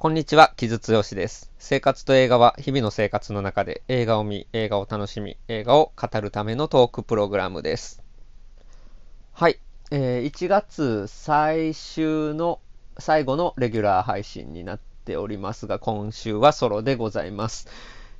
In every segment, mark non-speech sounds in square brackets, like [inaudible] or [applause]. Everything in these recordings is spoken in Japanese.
こんにちは、木津剛です。生活と映画は日々の生活の中で映画を見、映画を楽しみ、映画を語るためのトークプログラムです。はい、えー、1月最終の最後のレギュラー配信になっておりますが、今週はソロでございます。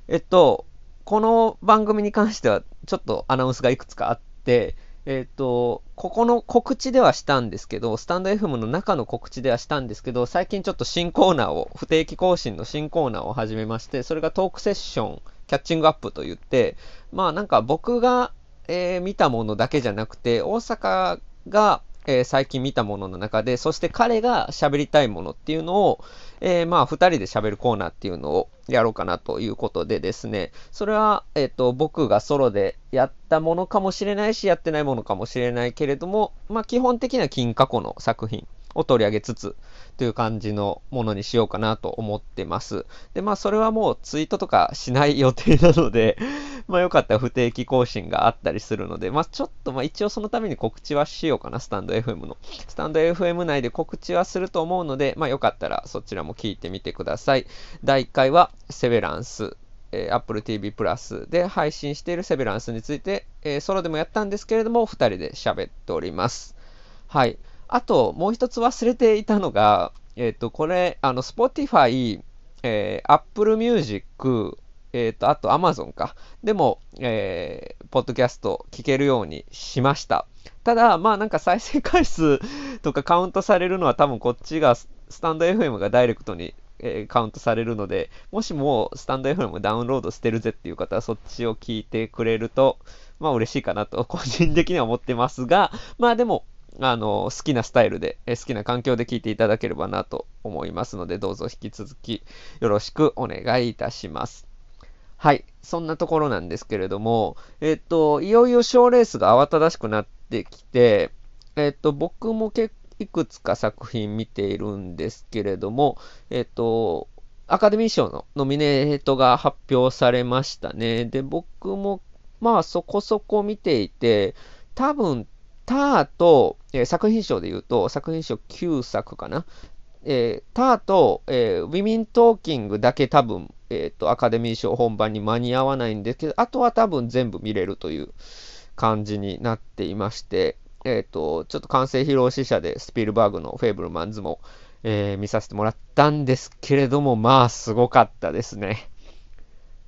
えっと、この番組に関してはちょっとアナウンスがいくつかあって、えっ、ー、と、ここの告知ではしたんですけど、スタンド FM の中の告知ではしたんですけど、最近ちょっと新コーナーを、不定期更新の新コーナーを始めまして、それがトークセッション、キャッチングアップと言って、まあなんか僕が、えー、見たものだけじゃなくて、大阪が、えー、最近見たものの中で、そして彼が喋りたいものっていうのを、えー、まあ、二人で喋るコーナーっていうのをやろうかなということでですね、それは、えっ、ー、と、僕がソロでやったものかもしれないし、やってないものかもしれないけれども、まあ、基本的には金過去の作品を取り上げつつ、という感じのものにしようかなと思ってます。で、まあ、それはもうツイートとかしない予定なので [laughs] まあ、よかったら不定期更新があったりするので、まあ、ちょっと、まあ、一応そのために告知はしようかな、スタンド FM の。スタンド FM 内で告知はすると思うので、まあ、よかったらそちらも聞いてみてください。第1回は、セベランス。えー、Apple TV プラスで配信しているセベランスについて、えー、ソロでもやったんですけれども、2人で喋っております。はい。あと、もう一つ忘れていたのが、えっ、ー、と、これ、あの、Spotify、えー、Apple Music、えっ、ー、と、あと Amazon か。でも、えー、ポッドキャスト聞けるようにしました。ただ、まあなんか再生回数 [laughs] とかカウントされるのは多分こっちが、スタンド FM がダイレクトに、えー、カウントされるので、もしもスタンド FM ダウンロードしてるぜっていう方はそっちを聞いてくれると、まあ嬉しいかなと個人的には思ってますが、まあでも、あの、好きなスタイルで、好きな環境で聞いていただければなと思いますので、どうぞ引き続きよろしくお願いいたします。はい。そんなところなんですけれども、えっと、いよいよ賞レースが慌ただしくなってきて、えっと、僕も結いくつか作品見ているんですけれども、えっと、アカデミー賞のノミネートが発表されましたね。で、僕も、まあそこそこ見ていて、多分ターと、えー、作品賞で言うと、作品賞9作かな？えー、ターと、えー、ウィミントーキングだけ多分、えっ、と、アカデミー賞本番に間に合わないんですけど、あとは多分全部見れるという感じになっていまして、えっ、と、ちょっと完成披露試写でスピルバーグのフェイブルマンズも、え見させてもらったんですけれども、まあ、すごかったですね。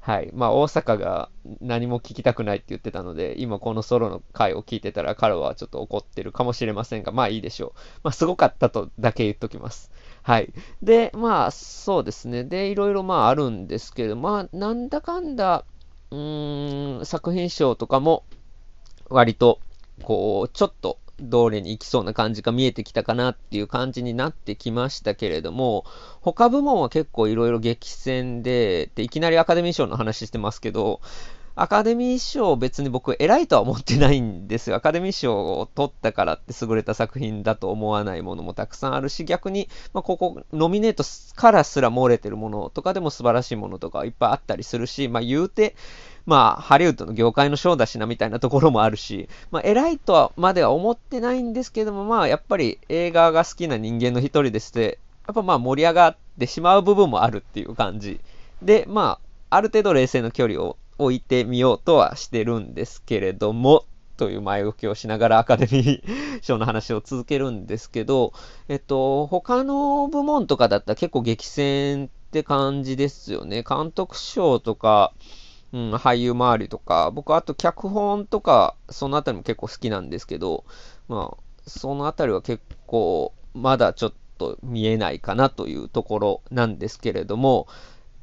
はい。まあ、大阪が何も聞きたくないって言ってたので、今このソロの回を聞いてたら彼はちょっと怒ってるかもしれませんが、まあいいでしょう。まあ、すごかったとだけ言っときます。はい。で、まあ、そうですね。で、いろいろまああるんですけど、まあ、なんだかんだ、うーん、作品賞とかも、割と、こう、ちょっと通りに行きそうな感じが見えてきたかなっていう感じになってきましたけれども、他部門は結構いろいろ激戦で、で、いきなりアカデミー賞の話してますけど、アカデミー賞別に僕偉いとは思ってないんですよ。アカデミー賞を取ったからって優れた作品だと思わないものもたくさんあるし、逆に、まあ、ここ、ノミネートからすら漏れてるものとかでも素晴らしいものとかいっぱいあったりするし、まあ言うて、まあ、ハリウッドの業界の賞だしなみたいなところもあるし、まあ、偉いとはまでは思ってないんですけども、まあ、やっぱり映画が好きな人間の一人でして、やっぱまあ盛り上がってしまう部分もあるっていう感じ。で、まあ、ある程度冷静な距離を置いてみようとはしてるんですけれども、という前置きをしながらアカデミー賞の話を続けるんですけど、えっと、他の部門とかだったら結構激戦って感じですよね。監督賞とか、うん、俳優周りとか、僕あと脚本とか、そのあたりも結構好きなんですけど、まあ、そのあたりは結構、まだちょっと見えないかなというところなんですけれども、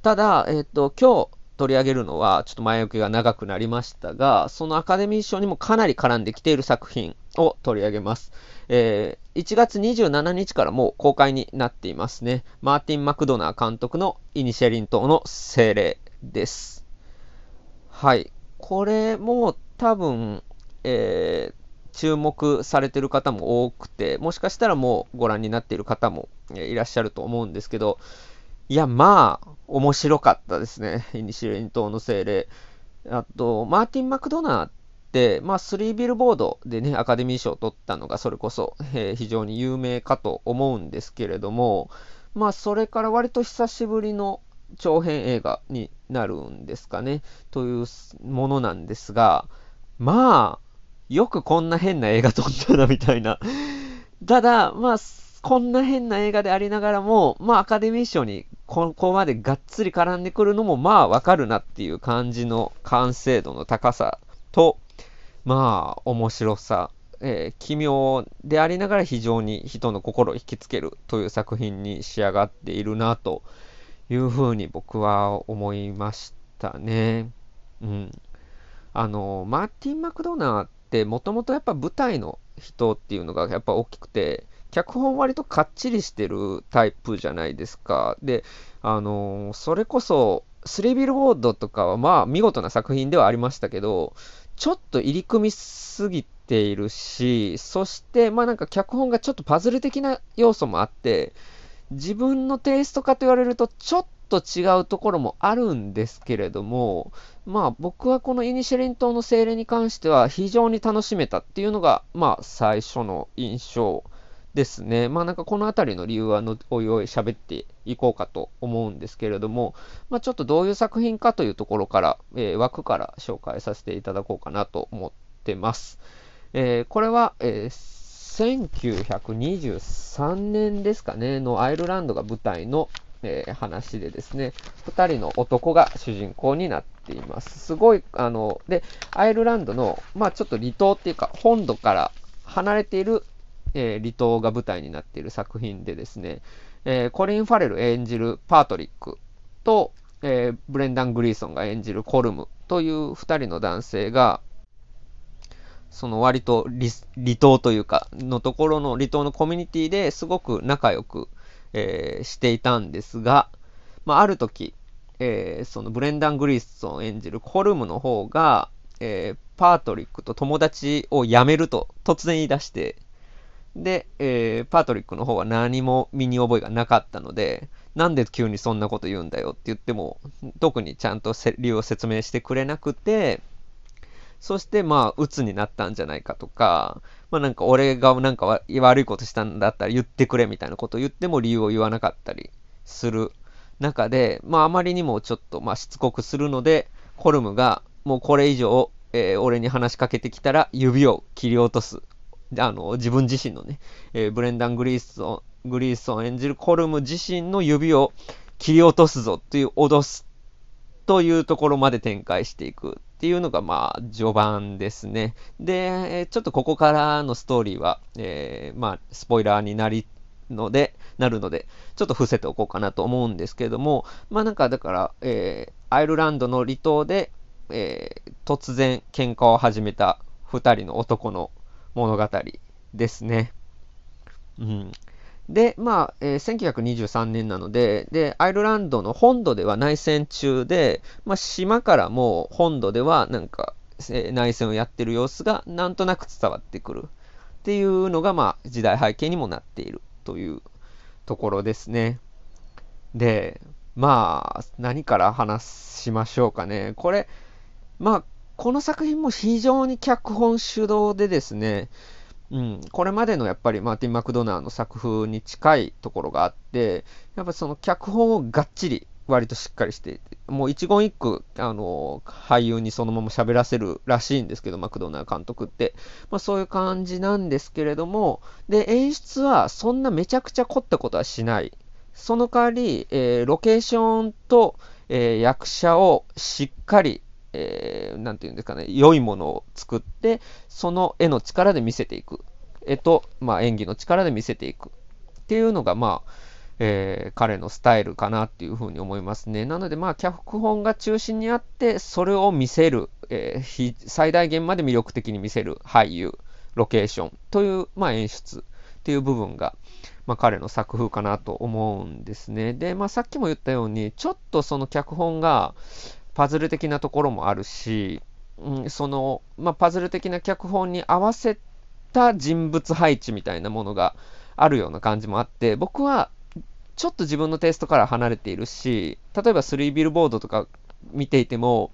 ただ、えっ、と、今日取り上げるのは、ちょっと前置きが長くなりましたが、そのアカデミー賞にもかなり絡んできている作品を取り上げます。えー、1月27日からもう公開になっていますね。マーティン・マクドナー監督のイニシェリン島の精霊です。はい。これも多分、えー、注目されてる方も多くて、もしかしたらもうご覧になっている方もいらっしゃると思うんですけど、いや、まあ、面白かったですね。[laughs] イニシレン島の精霊。あと、マーティン・マクドナーって、まあ、スリービルボードでね、アカデミー賞を取ったのが、それこそ、えー、非常に有名かと思うんですけれども、まあ、それから割と久しぶりの長編映画になるんですかね、というものなんですが、まあ、よくこんな変な映画撮ったな、みたいな。ただ、まあ、こんな変な映画でありながらも、まあ、アカデミー賞にここまでがっつり絡んでくるのも、まあ、わかるなっていう感じの完成度の高さと、まあ、面白さ、えー、奇妙でありながら非常に人の心を引きつけるという作品に仕上がっているなというふうに僕は思いましたね。うん。あの、マーティン・マクドナーってもともとやっぱ舞台の人っていうのがやっぱ大きくて、脚本割とかっちりしてるタイプじゃないですか。で、あのそれこそ、スリービルボードとかはまあ見事な作品ではありましたけど、ちょっと入り組みすぎているし、そしてまあなんか脚本がちょっとパズル的な要素もあって、自分のテイストかと言われるとちょっと違うところもあるんですけれども、まあ僕はこのイニシェリン島の精霊に関しては非常に楽しめたっていうのが、まあ最初の印象ですね。まあなんかこの辺りの理由はのおいおい喋っていこうかと思うんですけれども、まあちょっとどういう作品かというところから、えー、枠から紹介させていただこうかなと思ってます。えー、これは、えー、1923年ですかね、のアイルランドが舞台のえー、話でですね、2人の男が主人公になっています。すごい、あの、で、アイルランドの、まあちょっと離島っていうか、本土から離れている、えー、離島が舞台になっている作品でですね、えー、コリン・ファレル演じるパートリックと、えブレンダン・グリーソンが演じるコルムという2人の男性が、その割と離島というか、のところの離島のコミュニティですごく仲良く、えー、していたんですが、まあ、ある時、えー、そのブレンダン・グリーソン演じるコルムの方が、えー、パートリックと友達を辞めると突然言い出して、で、えー、パートリックの方は何も身に覚えがなかったので、なんで急にそんなこと言うんだよって言っても、特にちゃんと理由を説明してくれなくて、そしてまあ、鬱になったんじゃないかとか、まあなんか俺がなんか悪いことしたんだったら言ってくれみたいなことを言っても理由を言わなかったりする中で、まああまりにもちょっとまあしつこくするので、コルムがもうこれ以上、えー、俺に話しかけてきたら指を切り落とす。あの、自分自身のね、えー、ブレンダン・グリーソン、グリーソン演じるコルム自身の指を切り落とすぞっていう脅すというところまで展開していくっていうのが、まあ、序盤ですね。で、ちょっとここからのストーリーは、えー、まあ、スポイラーになり、ので、なるので、ちょっと伏せておこうかなと思うんですけれども、まあなんかだから、えー、アイルランドの離島で、えー、突然喧嘩を始めた二人の男の物語ですね。うん。で、まあ、えー、1923年なので、で、アイルランドの本土では内戦中で、まあ、島からも本土ではなんか、えー、内戦をやってる様子がなんとなく伝わってくるっていうのが、まあ、時代背景にもなっているというところですね。で、まあ、何から話しましょうかね。これ、まあ、この作品も非常に脚本主導でですね、うん、これまでのやっぱりマーティン・マクドナーの作風に近いところがあって、やっぱその脚本をがっちり割としっかりしていて、もう一言一句、あの、俳優にそのまま喋らせるらしいんですけど、マクドナー監督って。まあそういう感じなんですけれども、で、演出はそんなめちゃくちゃ凝ったことはしない。その代わり、えー、ロケーションと、えー、役者をしっかりえー、ていうんですかね、良いものを作って、その絵の力で見せていく。絵と、まあ、演技の力で見せていく。っていうのが、まあ、えー、彼のスタイルかなっていうふうに思いますね。なので、まあ、脚本が中心にあって、それを見せる、えー、最大限まで魅力的に見せる俳優、ロケーションという、まあ、演出っていう部分が、まあ、彼の作風かなと思うんですね。で、まあ、さっきも言ったように、ちょっとその脚本が、パズル的なところもあるし、うん、その、まあ、パズル的な脚本に合わせた人物配置みたいなものがあるような感じもあって、僕はちょっと自分のテイストから離れているし、例えば3ビルボードとか見ていても、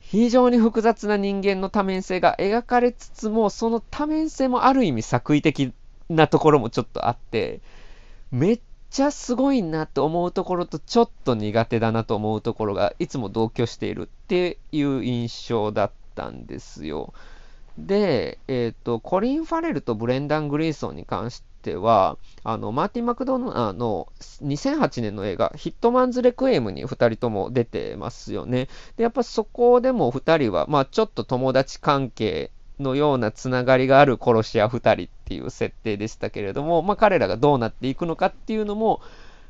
非常に複雑な人間の多面性が描かれつつも、その多面性もある意味作為的なところもちょっとあって、めっちゃすごいなと思うところとちょっと苦手だなと思うところがいつも同居しているっていう印象だったんですよ。で、えっ、ー、と、コリン・ファレルとブレンダン・グリーソンに関しては、あの、マーティン・マクドナーの2008年の映画、ヒットマンズ・レクエムに2人とも出てますよね。で、やっぱそこでも2人は、まあちょっと友達関係のようなつながりがある殺し屋2人っていう設定でしたけれども、まあ彼らがどうなっていくのかっていうのも、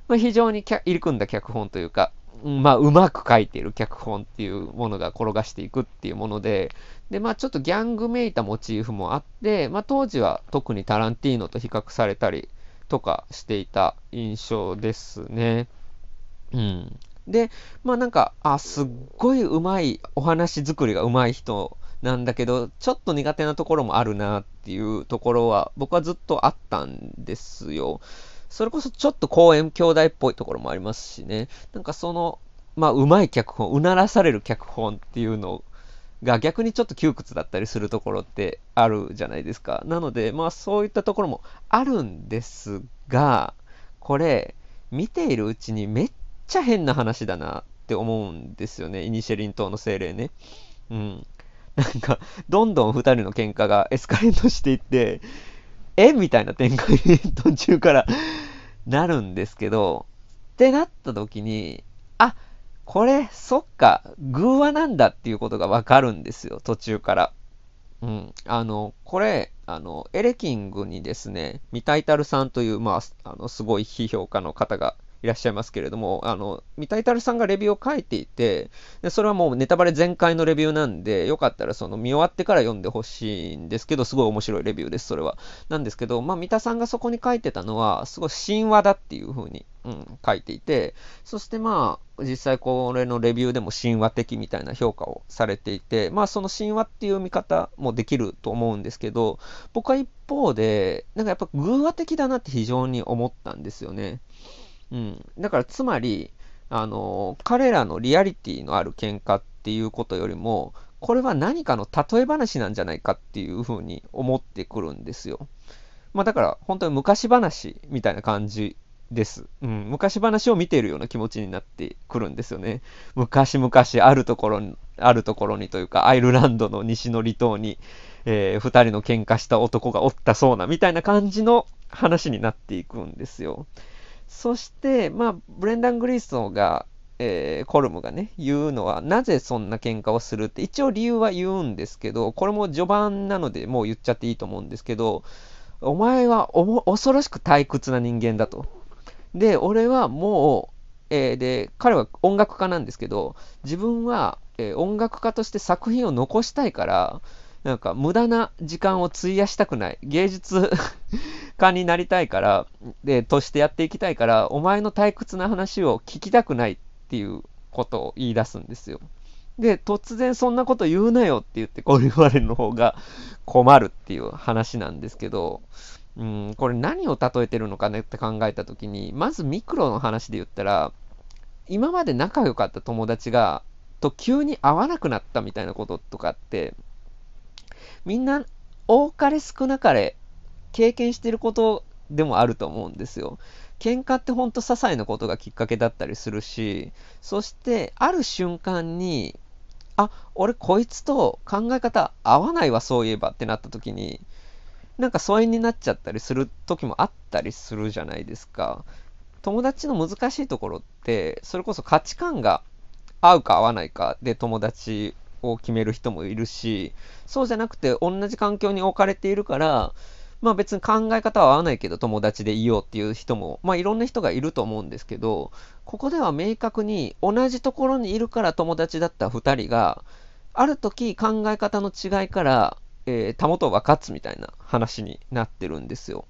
まあ、非常に入り組んだ脚本というか、まあ、うまく書いている脚本っていうものが転がしていくっていうもので、で、まあ、ちょっとギャングめいたモチーフもあって、まあ、当時は特にタランティーノと比較されたりとかしていた印象ですね。うん。で、まあなんか、あ、すっごいうまい、お話作りがうまい人なんだけど、ちょっと苦手なところもあるなっっていうところは、僕はずっとあったんですよ。それこそちょっと公演兄弟っぽいところもありますしね。なんかその、まあ、うまい脚本、うならされる脚本っていうのが逆にちょっと窮屈だったりするところってあるじゃないですか。なので、まあそういったところもあるんですが、これ、見ているうちにめっちゃ変な話だなって思うんですよね。イニシェリン島の精霊ね。うん。なんか、どんどん二人の喧嘩がエスカレートしていって、えみたいな展開に途中からなるんですけど、ってなった時に、あ、これ、そっか、偶話なんだっていうことがわかるんですよ、途中から。うん。あの、これ、あの、エレキングにですね、ミタイタルさんという、まあ、あの、すごい批評家の方がいらっしゃいますけれども、あの、ミタイタルさんがレビューを書いていて、でそれはもうネタバレ全開のレビューなんで、よかったらその見終わってから読んでほしいんですけど、すごい面白いレビューです、それは。なんですけど、まあ、三田さんがそこに書いてたのは、すごい神話だっていう風に、うん、書いていて、そしてまあ、実際これのレビューでも神話的みたいな評価をされていて、まあその神話っていう見方もできると思うんですけど、僕は一方で、なんかやっぱ偶話的だなって非常に思ったんですよね。うん。だからつまり、あの、彼らのリアリティのある喧嘩っていうことよりも、これは何かの例え話なんじゃないかっていうふうに思ってくるんですよ。まあだから本当に昔話みたいな感じです。うん、昔話を見ているような気持ちになってくるんですよね。昔々あるところに、あるところにというか、アイルランドの西の離島に、えー、二人の喧嘩した男がおったそうな、みたいな感じの話になっていくんですよ。そして、まあ、ブレンダン・グリーソンが、えー、コルムがね、言うのは、なぜそんな喧嘩をするって、一応理由は言うんですけど、これも序盤なのでもう言っちゃっていいと思うんですけど、お前は恐ろしく退屈な人間だと。で、俺はもう、えー、で、彼は音楽家なんですけど、自分は、えー、音楽家として作品を残したいから、なんか無駄な時間を費やしたくない。芸術家になりたいから、で、としてやっていきたいから、お前の退屈な話を聞きたくないっていうことを言い出すんですよ。で、突然そんなこと言うなよって言ってコリン・ファレルの方が困るっていう話なんですけど、うん、これ何を例えてるのかねって考えたときに、まずミクロの話で言ったら、今まで仲良かった友達が、と急に会わなくなったみたいなこととかって、みんな多かれ少なかれ経験してることでもあると思うんですよ。喧嘩ってほんと些細なことがきっかけだったりするし、そしてある瞬間に、あ、俺こいつと考え方合わないわ、そういえばってなった時に、なんか疎遠になっちゃったりする時もあったりするじゃないですか。友達の難しいところって、それこそ価値観が合うか合わないかで友達を決める人もいるし、そうじゃなくて同じ環境に置かれているから、まあ別に考え方は合わないけど友達でいようっていう人も、まあいろんな人がいると思うんですけど、ここでは明確に同じところにいるから友達だった2人が、ある時考え方の違いから、えー、たもとが勝つみたいな話になってるんですよ。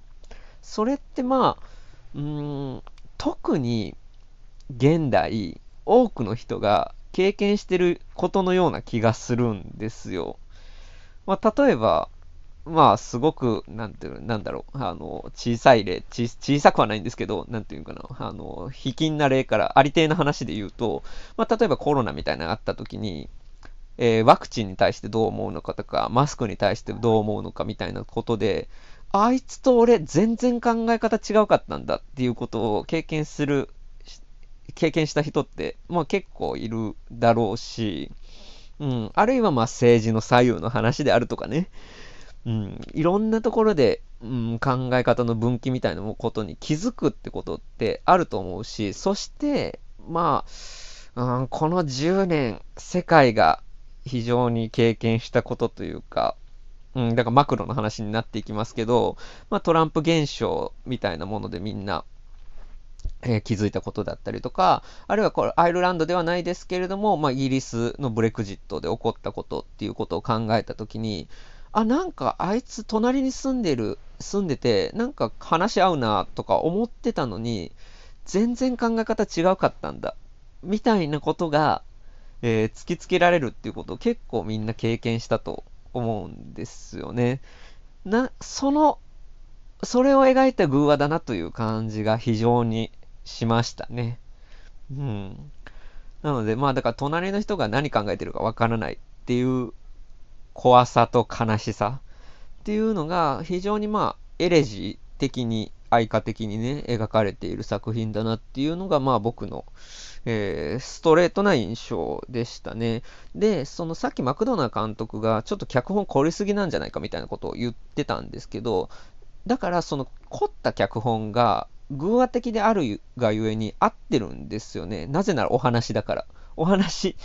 それってまあ、うーん、特に現代、多くの人が経験してることのような気がするんですよ。まあ、例えば、まあ、すごく、なんていう、なんだろう、あの、小さい例、小さくはないんですけど、なんていうかな、あの、卑近な例から、ありていな話で言うと、まあ、例えばコロナみたいなのがあった時に、えー、ワクチンに対してどう思うのかとか、マスクに対してどう思うのかみたいなことで、あいつと俺全然考え方違うかったんだっていうことを経験する、経験した人って、まあ結構いるだろうし、うん、あるいはま政治の左右の話であるとかね、うん、いろんなところで、うん、考え方の分岐みたいなことに気づくってことってあると思うし、そして、まあ、うん、この10年、世界が非常に経験したことというか、うん、だからマクロの話になっていきますけど、まあ、トランプ現象みたいなものでみんな、えー、気づいたことだったりとか、あるいはこれアイルランドではないですけれども、まあ、イギリスのブレクジットで起こったことっていうことを考えたときに、あ、なんかあいつ隣に住んでる、住んでて、なんか話し合うなとか思ってたのに、全然考え方違うかったんだ。みたいなことが、えー、突きつけられるっていうことを結構みんな経験したと思うんですよね。な、その、それを描いた偶話だなという感じが非常にしましたね。うん。なので、まあだから隣の人が何考えてるかわからないっていう怖さと悲しさっていうのが非常にまあエレジー的に愛花的にね描かれている作品だなっていうのがまあ僕の、えー、ストレートな印象でしたね。で、そのさっきマクドナー監督がちょっと脚本凝りすぎなんじゃないかみたいなことを言ってたんですけど、だからその凝った脚本が偶話的であるがゆえに合ってるんですよね。なぜならお話だから。お話、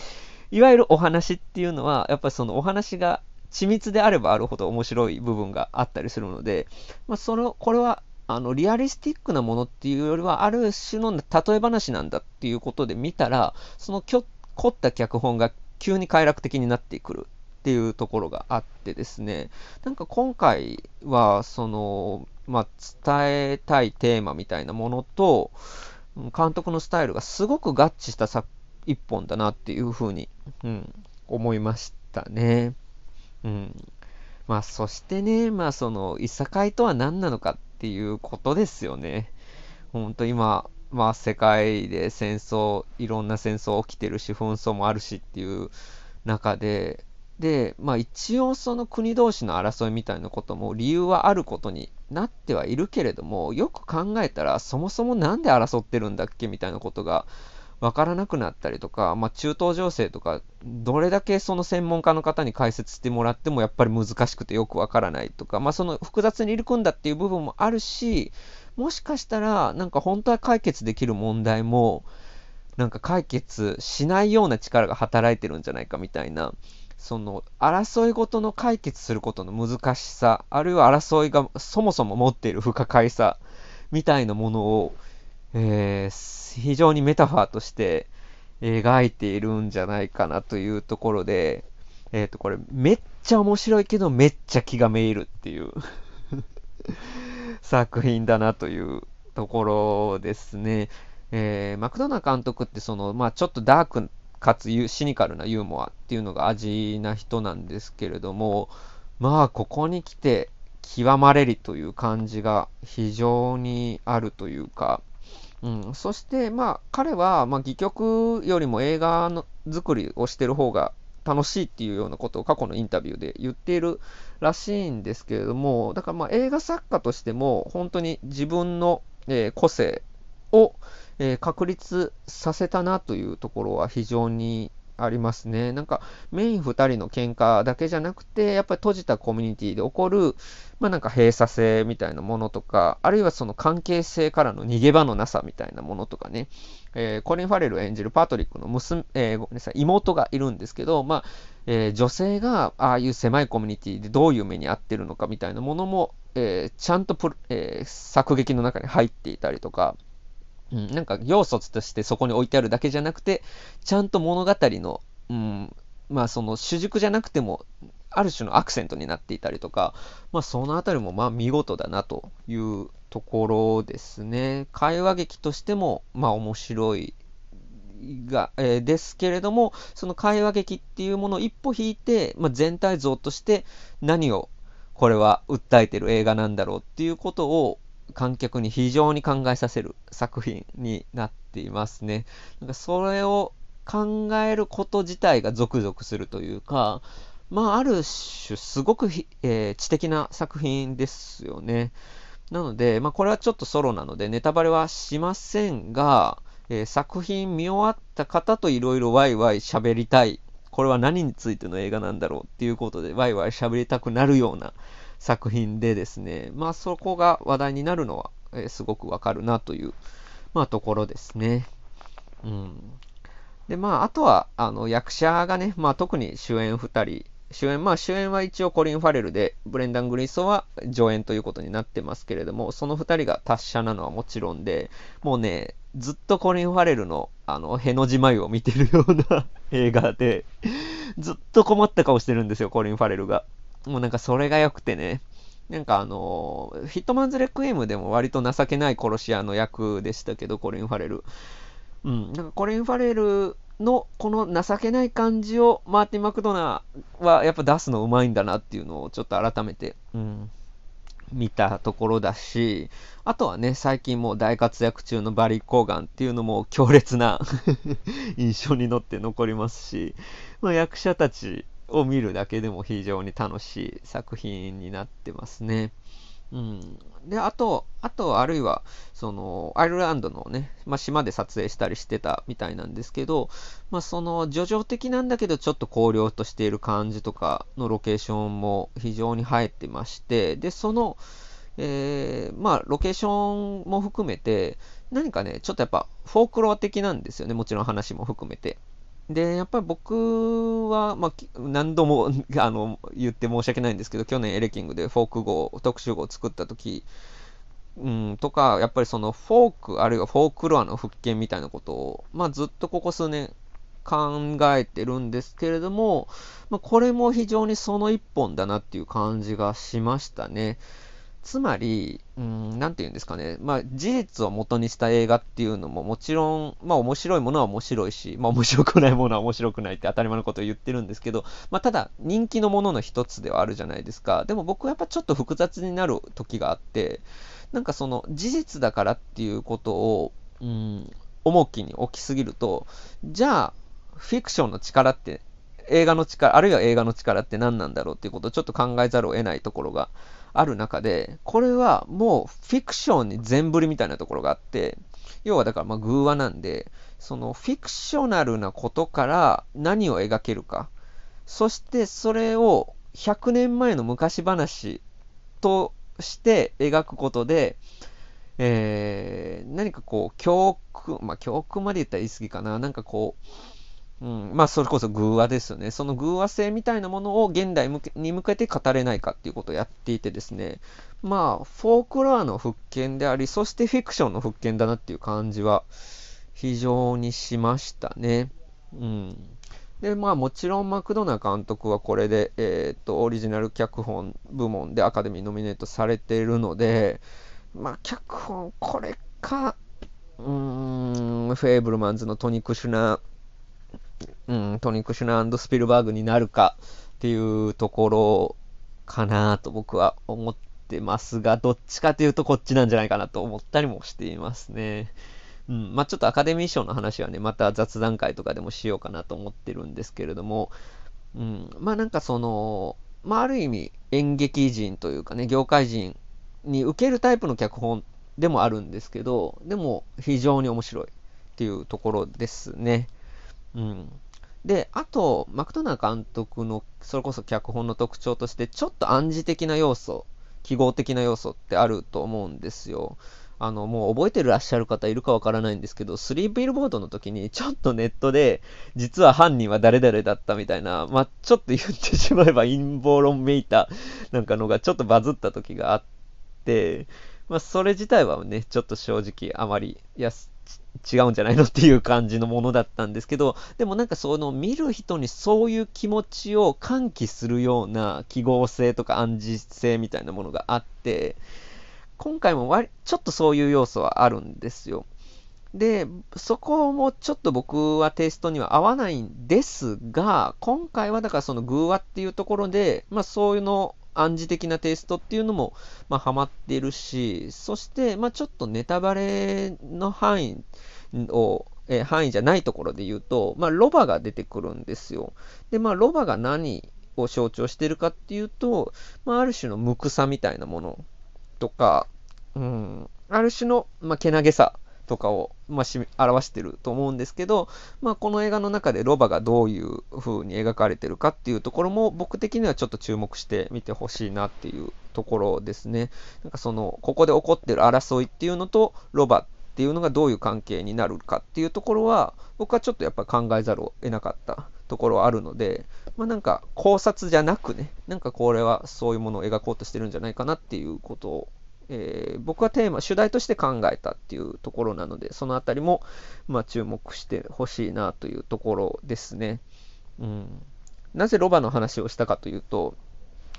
いわゆるお話っていうのは、やっぱりそのお話が緻密であればあるほど面白い部分があったりするので、まあ、その、これは、あの、リアリスティックなものっていうよりは、ある種の例え話なんだっていうことで見たら、その凝った脚本が急に快楽的になってくるっていうところがあってですね、なんか今回は、その、まあ、伝えたいテーマみたいなものと、監督のスタイルがすごく合致した作一本だなっていうふうに、うん、思いましたね。うん。まあ、そしてね、まあ、その、いさかいとは何なのかっていうことですよね。ほんと今、まあ、世界で戦争、いろんな戦争起きてるし、紛争もあるしっていう中で、で、まあ一応その国同士の争いみたいなことも理由はあることになってはいるけれども、よく考えたらそもそもなんで争ってるんだっけみたいなことがわからなくなったりとか、まあ、中東情勢とか、どれだけその専門家の方に解説してもらってもやっぱり難しくてよくわからないとか、まあ、その複雑に入り組んだっていう部分もあるし、もしかしたら、なんか本当は解決できる問題も、なんか解決しないような力が働いてるんじゃないかみたいな、その争いごとの解決することの難しさ、あるいは争いがそもそも持っている不可解さみたいなものを、えー非常にメタファーとして描いているんじゃないかなというところで、えっ、ー、と、これめっちゃ面白いけどめっちゃ気がめいるっていう [laughs] 作品だなというところですね。えー、マクドナ監督ってその、まあちょっとダークかつシニカルなユーモアっていうのが味な人なんですけれども、まあここに来て極まれりという感じが非常にあるというか、うん、そして、まあ、彼は、まあ、戯曲よりも映画の作りをしてる方が楽しいっていうようなことを過去のインタビューで言っているらしいんですけれども、だからまあ映画作家としても本当に自分の、え、個性を、えー、確立させたなというところは非常にありますね。なんかメイン2人の喧嘩だけじゃなくて、やっぱり閉じたコミュニティで起こる、まあなんか閉鎖性みたいなものとか、あるいはその関係性からの逃げ場のなさみたいなものとかね、えー、コリン・ファレル演じるパトリックの娘、えー、ごめんなさい、妹がいるんですけど、まあ、えー、女性がああいう狭いコミュニティでどういう目に遭ってるのかみたいなものも、えちゃんとプ、え作劇の中に入っていたりとか、うん、なんか要素としてそこに置いてあるだけじゃなくて、ちゃんと物語の、うん、まあその主軸じゃなくても、ある種のアクセントになっていたりとか、まあそのあたりもまあ見事だなというところですね。会話劇としてもまあ面白いが、えー、ですけれども、その会話劇っていうものを一歩引いて、まあ、全体像として何をこれは訴えてる映画なんだろうっていうことを観客に非常に考えさせる作品になっていますね。なんかそれを考えること自体がゾクゾクするというか、まあ、ある種、すごく、えー、知的な作品ですよね。なので、まあ、これはちょっとソロなので、ネタバレはしませんが、えー、作品見終わった方といろいろワイワイ喋りたい。これは何についての映画なんだろうっていうことで、ワイワイ喋りたくなるような作品でですね、まあ、そこが話題になるのは、えー、すごくわかるなという、まあ、ところですね。うん。で、まあ、あとは、あの、役者がね、まあ、特に主演2人、主演、まあ主演は一応コリン・ファレルで、ブレンダン・グリーソは助演ということになってますけれども、その2人が達者なのはもちろんで、もうね、ずっとコリン・ファレルの、あの、への字眉を見てるような [laughs] 映画で、ずっと困った顔してるんですよ、コリン・ファレルが。もうなんかそれが良くてね。なんかあの、ヒットマンズ・レクイエムでも割と情けない殺し屋の役でしたけど、コリン・ファレル。うん、なんかコリン・ファレルのこの情けない感じをマーティン・マクドナーはやっぱ出すのうまいんだなっていうのをちょっと改めて、うん、見たところだし、あとはね、最近もう大活躍中のバリー・コーガンっていうのも強烈な [laughs] 印象に乗って残りますし、まあ、役者たちを見るだけでも非常に楽しい作品になってますね。うん。で、あと、あと、あるいは、その、アイルランドのね、まあ、島で撮影したりしてたみたいなんですけど、まあ、その、叙情的なんだけど、ちょっと荒涼としている感じとかのロケーションも非常に入ってまして、で、その、えー、まあ、ロケーションも含めて、何かね、ちょっとやっぱ、フォークロア的なんですよね、もちろん話も含めて。で、やっぱり僕は、まあ、何度も [laughs] あの言って申し訳ないんですけど、去年エレキングでフォーク号、特集号を作った時、うん、とか、やっぱりそのフォーク、あるいはフォークロアの復権みたいなことを、まあ、ずっとここ数年考えてるんですけれども、まあ、これも非常にその一本だなっていう感じがしましたね。つまり、うん、なんて言うんですかね、まあ、事実を元にした映画っていうのももちろん、まあ、面白いものは面白いし、まあ、面白くないものは面白くないって当たり前のことを言ってるんですけど、まあ、ただ、人気のものの一つではあるじゃないですか。でも僕はやっぱちょっと複雑になる時があって、なんかその、事実だからっていうことを、うん、重きに置きすぎると、じゃあ、フィクションの力って映画の力、あるいは映画の力って何なんだろうっていうことをちょっと考えざるを得ないところがある中で、これはもうフィクションに全振りみたいなところがあって、要はだからまあ偶話なんで、そのフィクショナルなことから何を描けるか、そしてそれを100年前の昔話として描くことで、えー、何かこう、教訓、まあ教訓まで言ったら言い過ぎかな、なんかこう、うん、まあ、それこそ偶話ですよね。その偶話性みたいなものを現代に向けて語れないかっていうことをやっていてですね、まあ、フォークロアの復権であり、そしてフィクションの復権だなっていう感じは非常にしましたね。うん。で、まあもちろんマクドナ監督はこれで、えっ、と、オリジナル脚本部門でアカデミーノミネートされているので、まあ脚本これか、うーん、フェーブルマンズのトニック・シュナー、うん、トニック・シュナスピルバーグになるかっていうところかなと僕は思ってますが、どっちかというとこっちなんじゃないかなと思ったりもしていますね。うん、まあちょっとアカデミー賞の話はね、また雑談会とかでもしようかなと思ってるんですけれども、うん、まあなんかその、まあある意味演劇人というかね、業界人に受けるタイプの脚本でもあるんですけど、でも非常に面白いっていうところですね。うん。で、あと、マクドナー監督の、それこそ脚本の特徴として、ちょっと暗示的な要素、記号的な要素ってあると思うんですよ。あの、もう覚えてらっしゃる方いるかわからないんですけど、スリービルボードの時に、ちょっとネットで、実は犯人は誰々だったみたいな、まあ、ちょっと言ってしまえば陰謀論めいた、なんかのがちょっとバズった時があって、まあ、それ自体はね、ちょっと正直あまり、いや、違うんじゃないのっていう感じのものだったんですけど、でもなんかその見る人にそういう気持ちを喚起するような記号性とか暗示性みたいなものがあって、今回も割ちょっとそういう要素はあるんですよ。で、そこもちょっと僕はテイストには合わないんですが、今回はだからその偶話っていうところで、まあそういうの暗示的なテイストっていうのも、まあ、ハマってるし、そして、まあ、ちょっとネタバレの範囲を、え範囲じゃないところで言うと、まあ、ロバが出てくるんですよ。で、まあ、ロバが何を象徴してるかっていうと、まあ、ある種の無垢さみたいなものとか、うん、ある種の、まあ、けなげさとかを、まあ、表してると思うんですけど、まあ、この映画の中でロバがどういう風に描かれてるかっていうところも僕的にはちょっと注目して見てほしいなっていうところですね。なんかその、ここで起こってる争いっていうのとロバっていうのがどういう関係になるかっていうところは僕はちょっとやっぱ考えざるを得なかったところはあるので、まあ、なんか考察じゃなくね、なんかこれはそういうものを描こうとしてるんじゃないかなっていうことをえー、僕はテーマ、主題として考えたっていうところなので、そのあたりも、まあ、注目してほしいなというところですね。うん、なぜロバの話をしたかというと、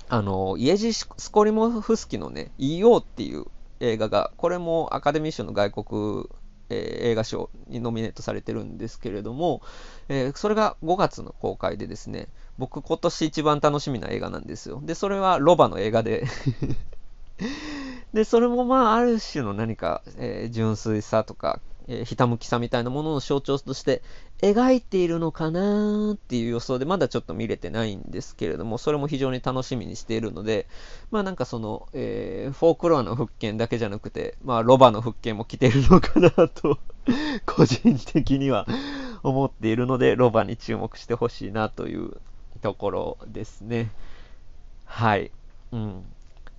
あの、イエジ・スコリモフスキのね、EO っていう映画が、これもアカデミー賞の外国、えー、映画賞にノミネートされてるんですけれども、えー、それが5月の公開でですね、僕今年一番楽しみな映画なんですよ。で、それはロバの映画で [laughs] [laughs] で、それもまあ、ある種の何か、えー、純粋さとか、えー、ひたむきさみたいなものの象徴として描いているのかなっていう予想で、まだちょっと見れてないんですけれども、それも非常に楽しみにしているので、まあなんかその、えー、フォークロアの復権だけじゃなくて、まあロバの復権も来ているのかなと [laughs] 個人的には [laughs] 思っているので、ロバに注目してほしいなというところですね。はい。うん。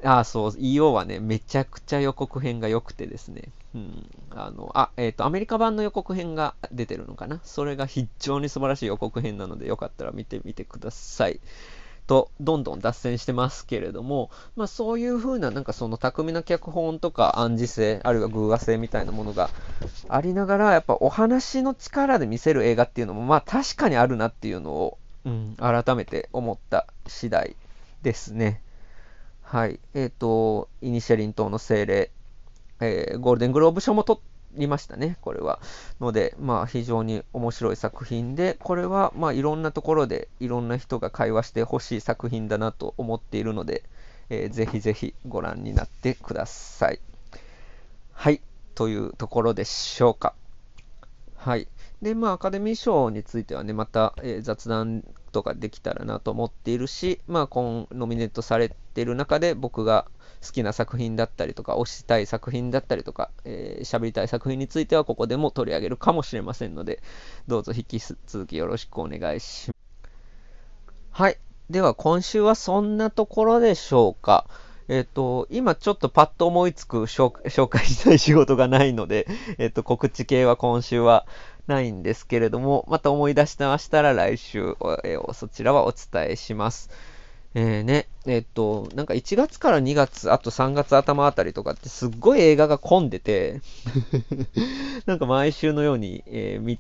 あ、そう、EO はね、めちゃくちゃ予告編が良くてですね。うん。あの、あ、えっ、ー、と、アメリカ版の予告編が出てるのかな？それが非常に素晴らしい予告編なので、よかったら見てみてください。と、どんどん脱線してますけれども、まあそういう風な、なんかその巧みな脚本とか暗示性、あるいは偶話性みたいなものがありながら、やっぱお話の力で見せる映画っていうのも、まあ確かにあるなっていうのを、うん、改めて思った次第ですね。はい。えっ、ー、と、イニシャリン島の精霊、えー、ゴールデングローブ賞も取りましたね、これは。ので、まあ、非常に面白い作品で、これは、まあ、いろんなところで、いろんな人が会話してほしい作品だなと思っているので、えー、ぜひぜひご覧になってください。はい。というところでしょうか。はい。で、まあ、アカデミー賞についてはね、また、えー、雑談とかできたらなと思っているし、まあ、今、ノミネートされている中で僕が好きな作品だったりとか、推したい作品だったりとか、えー、喋りたい作品についてはここでも取り上げるかもしれませんので、どうぞ引き続きよろしくお願いします。はい。では、今週はそんなところでしょうか。えっ、ー、と、今ちょっとパッと思いつく紹介 [laughs] したい仕事がないので、えっ、ー、と、告知系は今週はないんですけれども、また思い出してましたら来週、えー、そちらはお伝えします。えー、ね、えっと、なんか1月から2月、あと3月頭あたりとかってすっごい映画が混んでて [laughs] なんか毎週のように、えー、見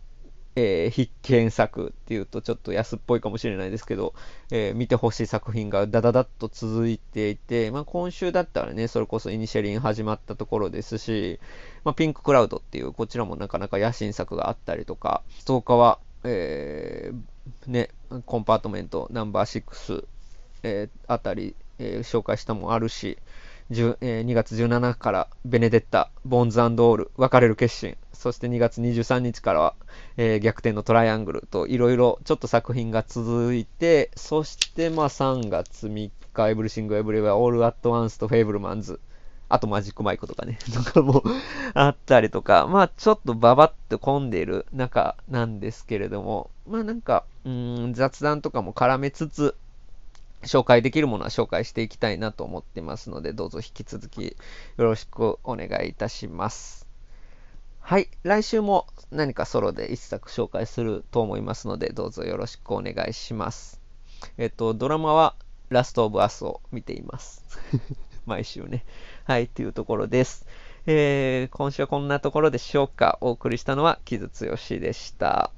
えー、必見作っていうとちょっと安っぽいかもしれないですけど、えー、見てほしい作品がダダダッと続いていて、まあ、今週だったらね、それこそイニシャリン始まったところですし、まあ、ピンククラウドっていうこちらもなかなか野心作があったりとか、10日は、えー、ね、コンパートメントナンバー6、えー、あたり、え、紹介したもあるし、えー、2月17日からベネデッタ、ボンズオール、別れる決心、そして2月23日からは、えー、逆転のトライアングルといろいろちょっと作品が続いて、そしてまあ3月3日、エブリシング・エブリウェア、オール・アット・ワンスとフェイブルマンズ、あとマジック・マイクとかね、[laughs] とかもあったりとか、まあちょっとババッと混んでいる中なんですけれども、まあなんか、うん雑談とかも絡めつつ、紹介できるものは紹介していきたいなと思ってますので、どうぞ引き続きよろしくお願いいたします。はい。来週も何かソロで一作紹介すると思いますので、どうぞよろしくお願いします。えっと、ドラマはラストオブアスを見ています。[laughs] 毎週ね。はい。というところです。えー、今週はこんなところでしょうか。お送りしたのは木津剛でした。